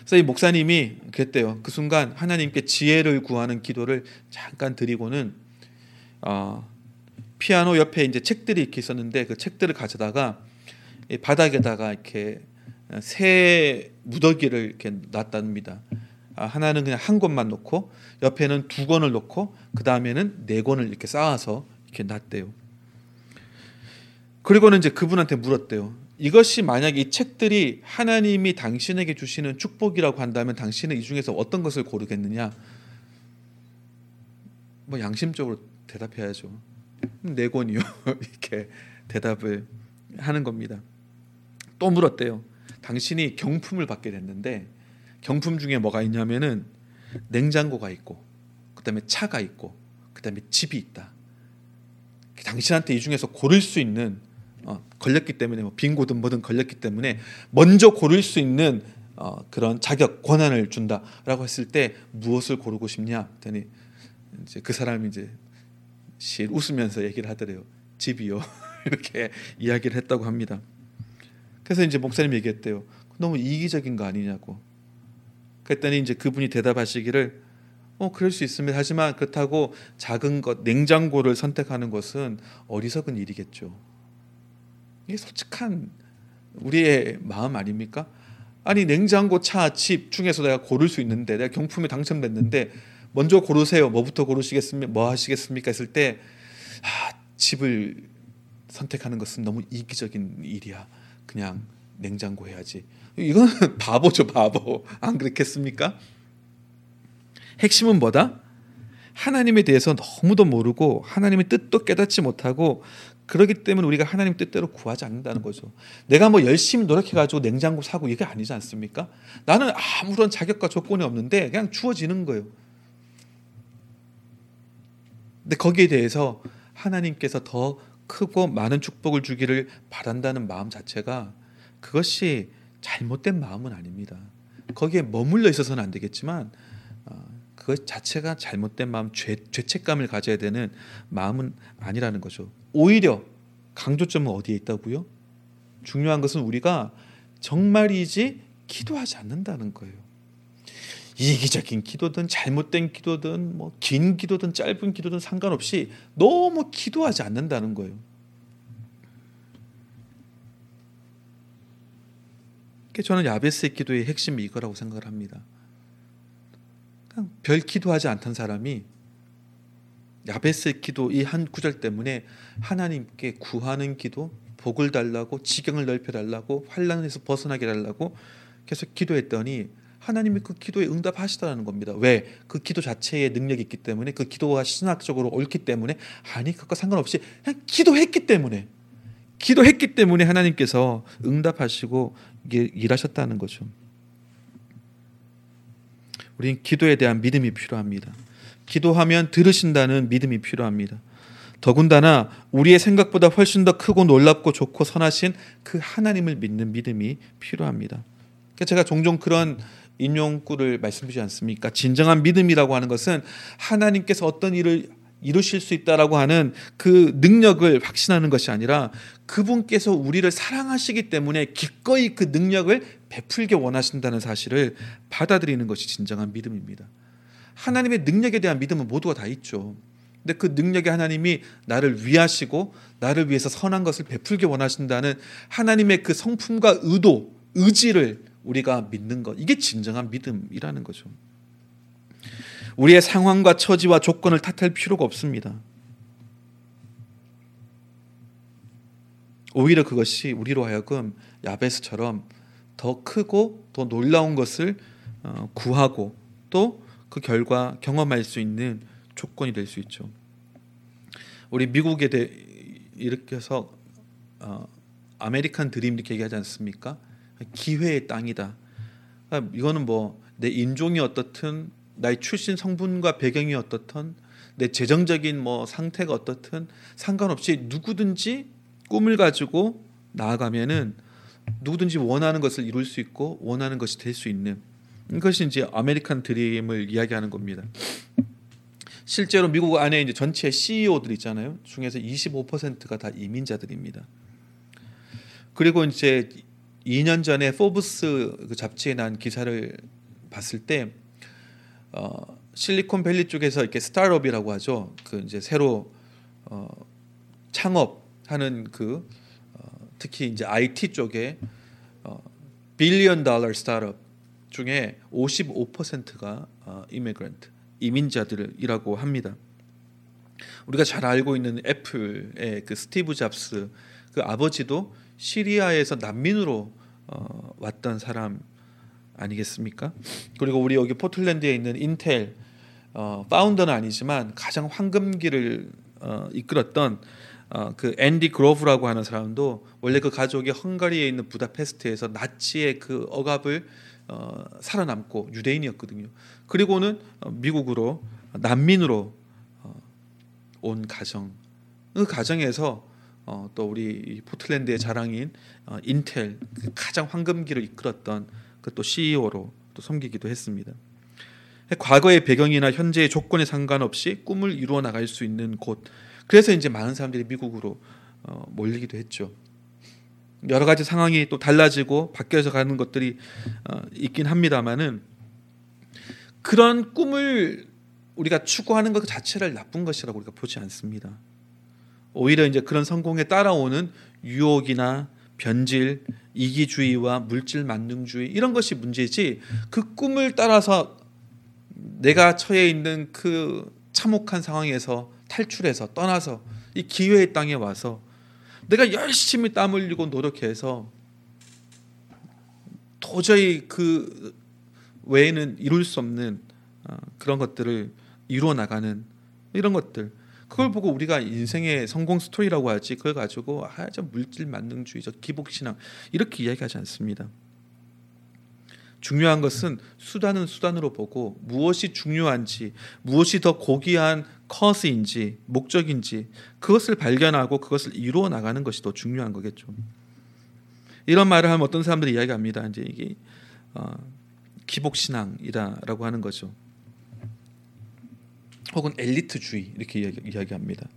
그래서 이 목사님이 그랬대요. 그 순간 하나님께 지혜를 구하는 기도를 잠깐 드리고는 어, 피아노 옆에 이제 책들이 이렇게 있었는데 그 책들을 가져다가 바닥에다가 이렇게 새 무더기를 이렇게 놨답니다. 아, 하나는 그냥 한 권만 놓고 옆에는 두 권을 놓고 그 다음에는 네 권을 이렇게 쌓아서 이렇게 놨대요. 그리고는 이제 그분한테 물었대요. 이것이 만약 이 책들이 하나님이 당신에게 주시는 축복이라고 한다면 당신은 이 중에서 어떤 것을 고르겠느냐? 뭐 양심적으로 대답해야죠. 네 권이요. 이렇게 대답을 하는 겁니다. 또 물었대요. 당신이 경품을 받게 됐는데 경품 중에 뭐가 있냐면은 냉장고가 있고 그다음에 차가 있고 그다음에 집이 있다. 당신한테 이 중에서 고를 수 있는 어, 걸렸기 때문에 뭐 빙고든 뭐든 걸렸기 때문에 먼저 고를 수 있는 어, 그런 자격 권한을 준다라고 했을 때 무엇을 고르고 싶냐? 더니 이제 그 사람이 이제 실 웃으면서 얘기를 하더래요. 집이요. 이렇게 이야기를 했다고 합니다. 그래서 이제 목사님 얘기했대요. 너무 이기적인 거 아니냐고. 그랬더니 이제 그분이 대답하시기를 어 그럴 수 있습니다. 하지만 그렇다고 작은 것 냉장고를 선택하는 것은 어리석은 일이겠죠. 이게 솔직한 우리의 마음 아닙니까? 아니 냉장고, 차, 집 중에서 내가 고를 수 있는데 내가 경품에 당첨됐는데 먼저 고르세요. 뭐부터 고르시겠습니까? 뭐 하시겠습니까? 했을 때 아, 집을 선택하는 것은 너무 이기적인 일이야. 그냥 냉장고 해야지. 이건 바보죠, 바보. 안 그렇겠습니까? 핵심은 뭐다? 하나님에 대해서 너무도 모르고 하나님의 뜻도 깨닫지 못하고 그렇기 때문에 우리가 하나님 뜻대로 구하지 않는다는 거죠. 내가 뭐 열심히 노력해가지고 냉장고 사고 이게 아니지 않습니까? 나는 아무런 자격과 조건이 없는데 그냥 주어지는 거예요. 근데 거기에 대해서 하나님께서 더 크고 많은 축복을 주기를 바란다는 마음 자체가 그것이 잘못된 마음은 아닙니다. 거기에 머물러 있어서는 안 되겠지만 어, 그것 자체가 잘못된 마음, 죄, 죄책감을 가져야 되는 마음은 아니라는 거죠. 오히려 강조점은 어디에 있다고요? 중요한 것은 우리가 정말이지 기도하지 않는다는 거예요. 이기적인 기도든 잘못된 기도든 뭐 긴 기도든 짧은 기도든 상관없이 너무 기도하지 않는다는 거예요. 저는 야베스의 기도의 핵심이 이거라고 생각을 합니다. 별 기도하지 않던 사람이 야베스의 기도 이 한 구절 때문에 하나님께 구하는 기도, 복을 달라고 지경을 넓혀 달라고 환란에서 벗어나게 달라고 계속 기도했더니 하나님이 그 기도에 응답하시다라는 겁니다. 왜? 그 기도 자체에 능력이 있기 때문에 그 기도가 신학적으로 옳기 때문에 아니 그것과 상관없이 그냥 기도했기 때문에 기도했기 때문에 하나님께서 응답하시고 일하셨다는 거죠. 우리는 기도에 대한 믿음이 필요합니다. 기도하면 들으신다는 믿음이 필요합니다. 더군다나 우리의 생각보다 훨씬 더 크고 놀랍고 좋고 선하신 그 하나님을 믿는 믿음이 필요합니다. 제가 종종 그런 인용구를 말씀드리지 않습니까? 진정한 믿음이라고 하는 것은 하나님께서 어떤 일을 이루실 수 있다라고 하는 그 능력을 확신하는 것이 아니라 그분께서 우리를 사랑하시기 때문에 기꺼이 그 능력을 베풀게 원하신다는 사실을 받아들이는 것이 진정한 믿음입니다. 하나님의 능력에 대한 믿음은 모두가 다 있죠. 근데 그 능력의 하나님이 나를 위하시고 나를 위해서 선한 것을 베풀게 원하신다는 하나님의 그 성품과 의도, 의지를 우리가 믿는 것 이게 진정한 믿음이라는 거죠. 우리의 상황과 처지와 조건을 탓할 필요가 없습니다. 오히려 그것이 우리로 하여금 야베스처럼 더 크고 더 놀라운 것을 어, 구하고 또 그 결과 경험할 수 있는 조건이 될 수 있죠. 우리 미국에 대 이렇게 해서 어, 아메리칸 드림 이렇게 얘기하지 않습니까? 기회의 땅이다. 아, 이거는 뭐 내 인종이 어떻든 나의 출신 성분과 배경이 어떻든 내 재정적인 뭐 상태가 어떻든 상관없이 누구든지 꿈을 가지고 나아가면은 누구든지 원하는 것을 이룰 수 있고 원하는 것이 될 수 있는 이것이 이제 아메리칸 드림을 이야기하는 겁니다. 실제로 미국 안에 이제 전체 CEO들 있잖아요. 중에서 25%가 다 이민자들입니다. 그리고 이제 2년 전에 포브스 그 잡지에 난 기사를 봤을 때 어, 실리콘밸리 쪽에서 이렇게 스타트업이라고 하죠. 그 이제 새로 어, 창업하는 그 어, 특히 이제 IT 쪽에 어, billion dollar startup 중에 55%가 어, immigrant 이민자들이라고 합니다. 우리가 잘 알고 있는 애플의 그 스티브 잡스 그 아버지도 시리아에서 난민으로 어, 왔던 사람 아니겠습니까? 그리고 우리 여기 포틀랜드에 있는 인텔 어, founder는 아니지만 가장 황금기를 어, 이끌었던 어, 그 앤디 그로브라고 하는 사람도 원래 그 가족이 헝가리에 있는 부다페스트에서 나치의 그 억압을 어, 살아남고 유대인이었거든요. 그리고는 어, 미국으로 난민으로 어, 온 가정. 그 가정에서 어, 또 우리 포틀랜드의 자랑인 어, 인텔 그 가장 황금기를 이끌었던 그 또 CEO로 또 섬기기도 했습니다. 과거의 배경이나 현재의 조건에 상관없이 꿈을 이루어 나갈 수 있는 곳. 그래서 이제 많은 사람들이 미국으로 어, 몰리기도 했죠. 여러 가지 상황이 또 달라지고 바뀌어서 가는 것들이 어, 있긴 합니다만은 그런 꿈을 우리가 추구하는 것 자체를 나쁜 것이라고 우리가 보지 않습니다. 오히려 이제 그런 성공에 따라오는 유혹이나 변질, 이기주의와 물질 만능주의 이런 것이 문제지 그 꿈을 따라서 내가 처해 있는 그 참혹한 상황에서 탈출해서 떠나서 이 기회의 땅에 와서 내가 열심히 땀 흘리고 노력해서 도저히 그 외에는 이룰 수 없는 어, 그런 것들을 이루어 나가는 이런 것들 그걸 보고 우리가 인생의 성공 스토리라고 하지 그걸 가지고 아저 물질 만능주의적 기복 신앙 이렇게 이야기하지 않습니다. 중요한 것은 수단은 수단으로 보고 무엇이 중요한지 무엇이 더 고귀한 커스인지 목적인지 그것을 발견하고 그것을 이루어 나가는 것이 더 중요한 거겠죠. 이런 말을 하면 어떤 사람들이 이야기합니다. 이제 이게 어, 기복 신앙이다라고 하는 거죠. 혹은 엘리트주의 이렇게 이야기, 합니다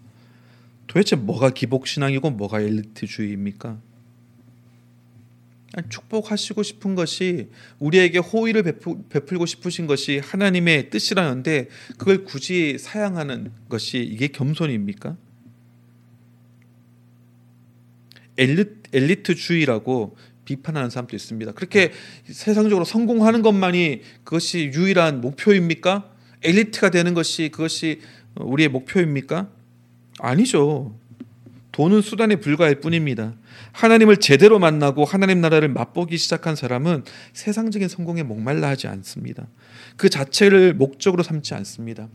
도대체 뭐가 기복신앙이고 뭐가 엘리트주의입니까? 축복하시고 싶은 것이 우리에게 호의를 베풀, 고 싶으신 것이 하나님의 뜻이라는데 그걸 굳이 사양하는 것이 이게 겸손입니까? 엘리, 엘리트주의라고 비판하는 사람도 있습니다. 그렇게 세상적으로 성공하는 것만이 그것이 유일한 목표입니까? 엘리트가 되는 것이 그것이 우리의 목표입니까? 아니죠. 돈은 수단에 불과할 뿐입니다. 하나님을 제대로 만나고 하나님 나라를 맛보기 시작한 사람은 세상적인 성공에 목말라 하지 않습니다. 그 자체를 목적으로 삼지 않습니다.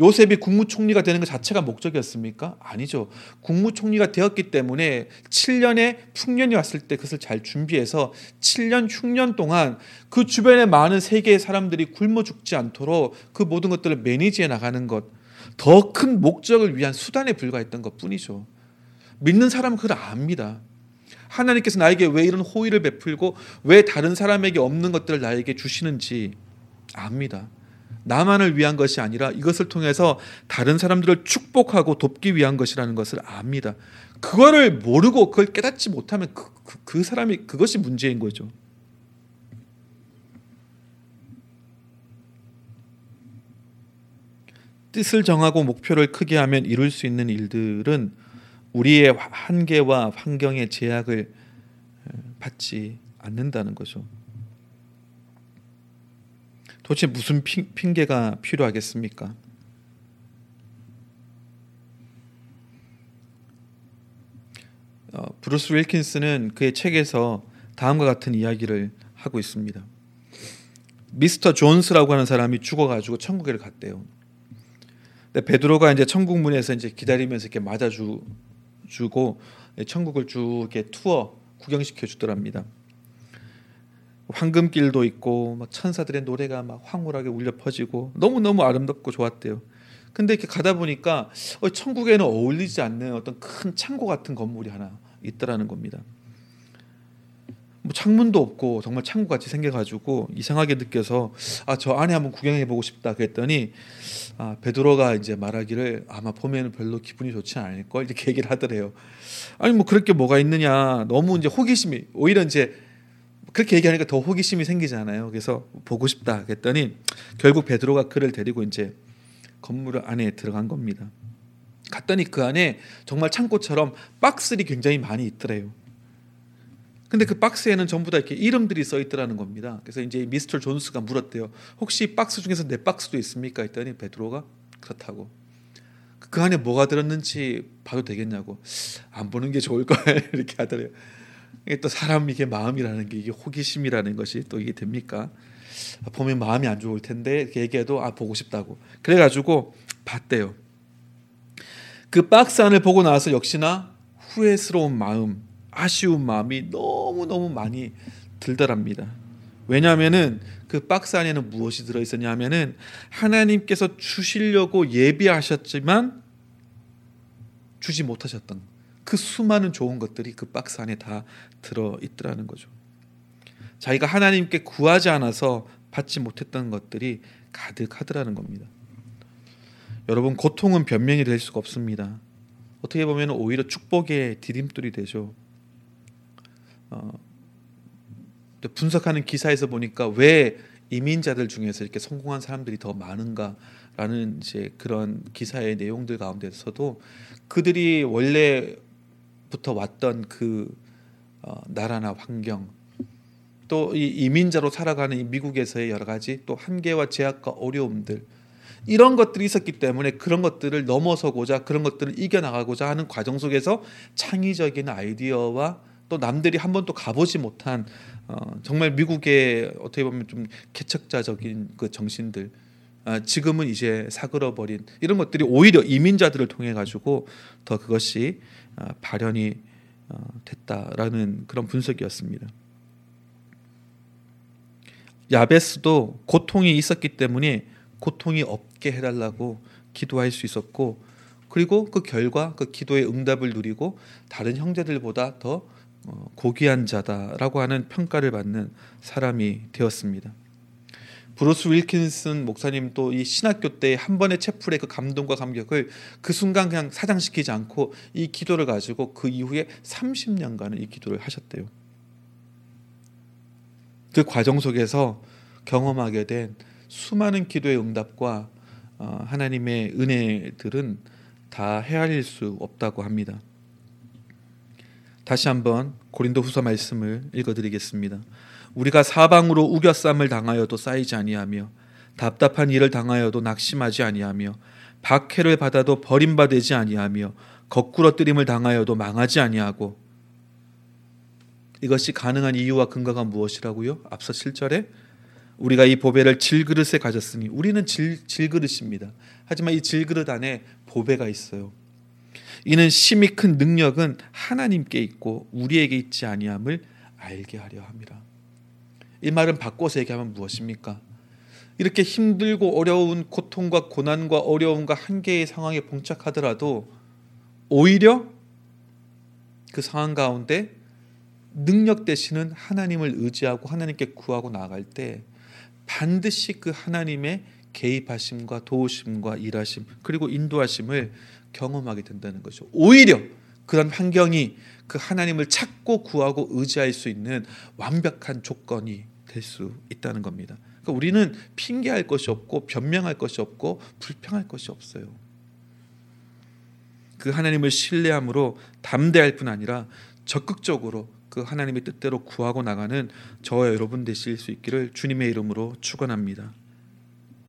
요셉이 국무총리가 되는 것 자체가 목적이었습니까? 아니죠. 국무총리가 되었기 때문에 7년의 풍년이 왔을 때 그것을 잘 준비해서 7년 흉년 동안 그 주변의 많은 세계의 사람들이 굶어 죽지 않도록 그 모든 것들을 매니지해 나가는 것, 더 큰 목적을 위한 수단에 불과했던 것 뿐이죠. 믿는 사람은 그걸 압니다. 하나님께서 나에게 왜 이런 호의를 베풀고 왜 다른 사람에게 없는 것들을 나에게 주시는지 압니다. 나만을 위한 것이 아니라 이것을 통해서 다른 사람들을 축복하고 돕기 위한 것이라는 것을 압니다. 그거를 모르고 그걸 깨닫지 못하면 그, 그, 그 사람이 그것이 문제인 거죠. 뜻을 정하고 목표를 크게 하면 이룰 수 있는 일들은 우리의 한계와 환경의 제약을 받지 않는다는 거죠. 도대체 무슨 핑계가 필요하겠습니까? 어, 브루스 윌킨슨은 그의 책에서 다음과 같은 이야기를 하고 있습니다. 미스터 존스라고 하는 사람이 죽어가지고 천국에 갔대요. 근데 베드로가 이제 천국 문에서 이제 기다리면서 이렇게 맞아주 주고 천국을 쭉 이렇게 투어 구경시켜 주더랍니다. 황금길도 있고 막 천사들의 노래가 막 황홀하게 울려 퍼지고 너무 너무 아름답고 좋았대요. 근데 이렇게 가다 보니까 어, 천국에는 어울리지 않는 어떤 큰 창고 같은 건물이 하나 있더라는 겁니다. 뭐 창문도 없고 정말 창고 같이 생겨가지고 이상하게 느껴서 아 저 안에 한번 구경해 보고 싶다 그랬더니 아 베드로가 이제 말하기를 아마 봄에는 별로 기분이 좋지 않을 걸 이렇게 얘기를 하더래요. 아니 뭐 그럴 게 뭐가 있느냐 너무 이제 호기심이 오히려 이제 그렇게 얘기하니까 더 호기심이 생기잖아요. 그래서 보고 싶다 그랬더니 결국 베드로가 그를 데리고 이제 건물 안에 들어간 겁니다. 갔더니 그 안에 정말 창고처럼 박스들이 굉장히 많이 있더래요. 근데 그 박스에는 전부 다 이렇게 이름들이 써 있더라는 겁니다. 그래서 이제 미스터 존스가 물었대요. 혹시 박스 중에서 내 박스도 있습니까? 했더니 베드로가 그렇다고. 그 안에 뭐가 들었는지 봐도 되겠냐고. 안 보는 게 좋을 걸 이렇게 하더래요. 이게 또 사람 이게 마음이라는 게 이게 호기심이라는 것이 또 이게 됩니까? 보면 마음이 안 좋을 텐데 얘기해도 아 보고 싶다고. 그래가지고 봤대요. 그 박스 안을 보고 나서 역시나 후회스러운 마음, 아쉬운 마음이 너무 너무 많이 들더랍니다. 왜냐하면은 그 박스 안에는 무엇이 들어 있었냐면은 하나님께서 주시려고 예비하셨지만 주지 못하셨던 그 수많은 좋은 것들이 그 박스 안에 다 들어 있더라는 거죠. 자기가 하나님께 구하지 않아서 받지 못했던 것들이 가득하더라는 겁니다. 여러분 고통은 변명이 될 수가 없습니다. 어떻게 보면 오히려 축복의 디딤돌이 되죠. 어, 분석하는 기사에서 보니까 왜 이민자들 중에서 이렇게 성공한 사람들이 더 많은가라는 이제 그런 기사의 내용들 가운데서도 그들이 원래 부터 왔던 그 어, 나라나 환경 또 이 이민자로 살아가는 이 미국에서의 여러 가지 또 한계와 제약과 어려움들 이런 것들이 있었기 때문에 그런 것들을 넘어서고자 그런 것들을 이겨나가고자 하는 과정 속에서 창의적인 아이디어와 또 남들이 한 번도 가보지 못한 어, 정말 미국의 어떻게 보면 좀 개척자적인 그 정신들 아, 지금은 이제 사그러 버린 이런 것들이 오히려 이민자들을 통해 가지고 더 그것이 아, 발현이 어, 됐다라는 그런 분석이었습니다. 야베스도 고통이 있었기 때문에 고통이 없게 해달라고 기도할 수 있었고 그리고 그 결과 그 기도의 응답을 누리고 다른 형제들보다 더 어, 고귀한 자다라고 하는 평가를 받는 사람이 되었습니다. 브루스 윌킨슨 목사님 또 이 신학교 때 한 번의 채플의 그 감동과 감격을 그 순간 그냥 사장시키지 않고 이 기도를 가지고 그 이후에 30년간을 이 기도를 하셨대요. 그 과정 속에서 경험하게 된 수많은 기도의 응답과 어, 하나님의 은혜들은 다 헤아릴 수 없다고 합니다. 다시 한번 고린도후서 말씀을 읽어드리겠습니다. 우리가 사방으로 우겨쌈을 당하여도 쌓이지 아니하며 답답한 일을 당하여도 낙심하지 아니하며 박해를 받아도 버림받지 아니하며 거꾸러뜨림을 당하여도 망하지 아니하고 이것이 가능한 이유와 근거가 무엇이라고요? 앞서 7절에 우리가 이 보배를 질그릇에 가졌으니 우리는 질, 질그릇입니다. 하지만 이 질그릇 안에 보배가 있어요. 이는 심히 큰 능력은 하나님께 있고 우리에게 있지 아니함을 알게 하려 함이라. 이 말은 바꿔서 얘기하면 무엇입니까? 이렇게 힘들고 어려운 고통과 고난과 어려움과 한계의 상황에 봉착하더라도 오히려 그 상황 가운데 능력 되시는 하나님을 의지하고 하나님께 구하고 나아갈 때 반드시 그 하나님의 개입하심과 도우심과 일하심 그리고 인도하심을 경험하게 된다는 거죠. 오히려 그런 환경이 그 하나님을 찾고 구하고 의지할 수 있는 완벽한 조건이 될 수 있다는 겁니다. 그러니까 우리는 핑계할 것이 없고 변명할 것이 없고 불평할 것이 없어요. 그 하나님을 신뢰함으로 담대할 뿐 아니라 적극적으로 그 하나님의 뜻대로 구하고 나가는 저와 여러분 되실 수 있기를 주님의 이름으로 축원합니다.